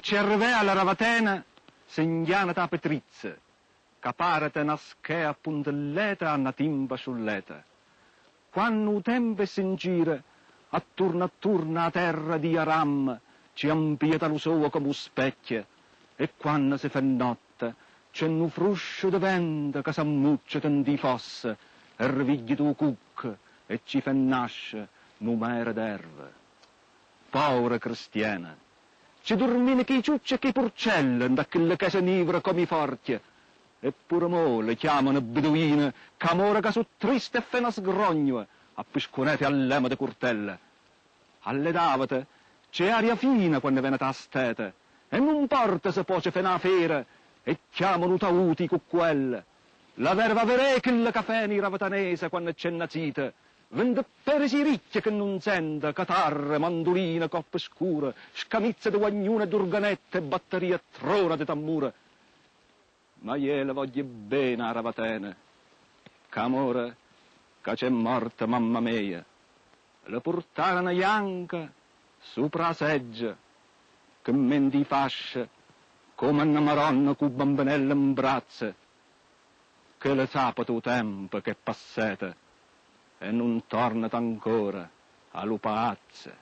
Ci arriva alla ravatena, segnana da petrizza, caparete una schea puntelleta a una timba sull'eta. Quando il tempo si gira, attorno attorno a terra di Aram, ci ampieta lo suo come un specchio, e quando si fa notte, c'è un fruscio di vento che s'ammuccia di fosse, e rivigli tu cuc, e ci fa nascere un mare d'erba. Povera cristiana, ci dormine che i e che i porcelle, da quelle case nivre come i forti, eppure mo le chiamano beduine, camora che su triste e fena sgrogno, a pisconete all'ema de curtelle. Alle davate c'è aria fina quando viene a stete, e non porta se poi c'è fena fera, e chiamano tauti cu quelle. La verva vere che il caffè ni ravatanese quando c'è nazita, vende peresi ricche che non sente, catarre, mandoline, coppe scure, scamizze di guagnune, d'urganette, batterie trona di tammure. Ma io le voglio bene a ravatene, c'amore, che c'è morta mamma mia. Le portarono ianca sopra la seggia, che mendi fascia, come una maronna con bambinella in braccia, che le sabato tempo che passate e non tornate ancora a lupazze.